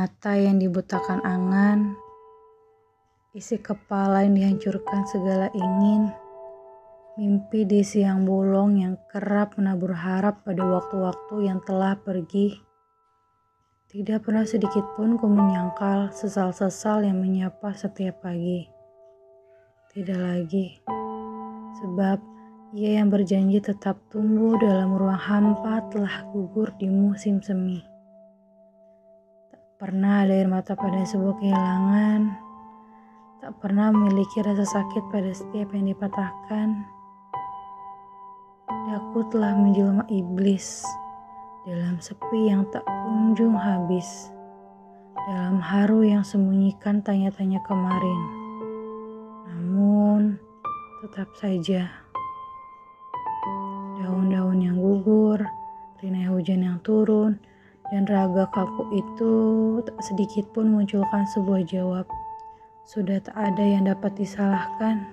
mata yang dibutakan angan, isi kepala yang dihancurkan segala ingin, mimpi di siang bolong yang kerap menabur harap pada waktu-waktu yang telah pergi. Tidak pernah sedikit pun ku menyangkal sesal-sesal yang menyapa setiap pagi. Tidak lagi, sebab ia yang berjanji tetap tumbuh dalam ruang hampa telah gugur di musim semi. Pernah ada air mata pada sebuah kehilangan. Tak pernah memiliki rasa sakit pada setiap yang dipatahkan. Daku telah menjelma iblis dalam sepi yang tak kunjung habis. Dalam haru yang sembunyikan tanya-tanya kemarin. Namun, tetap saja. Daun-daun yang gugur, rinai hujan yang turun, dan raga kaku itu tak sedikit pun munculkan sebuah jawab. Sudah tak ada yang dapat disalahkan.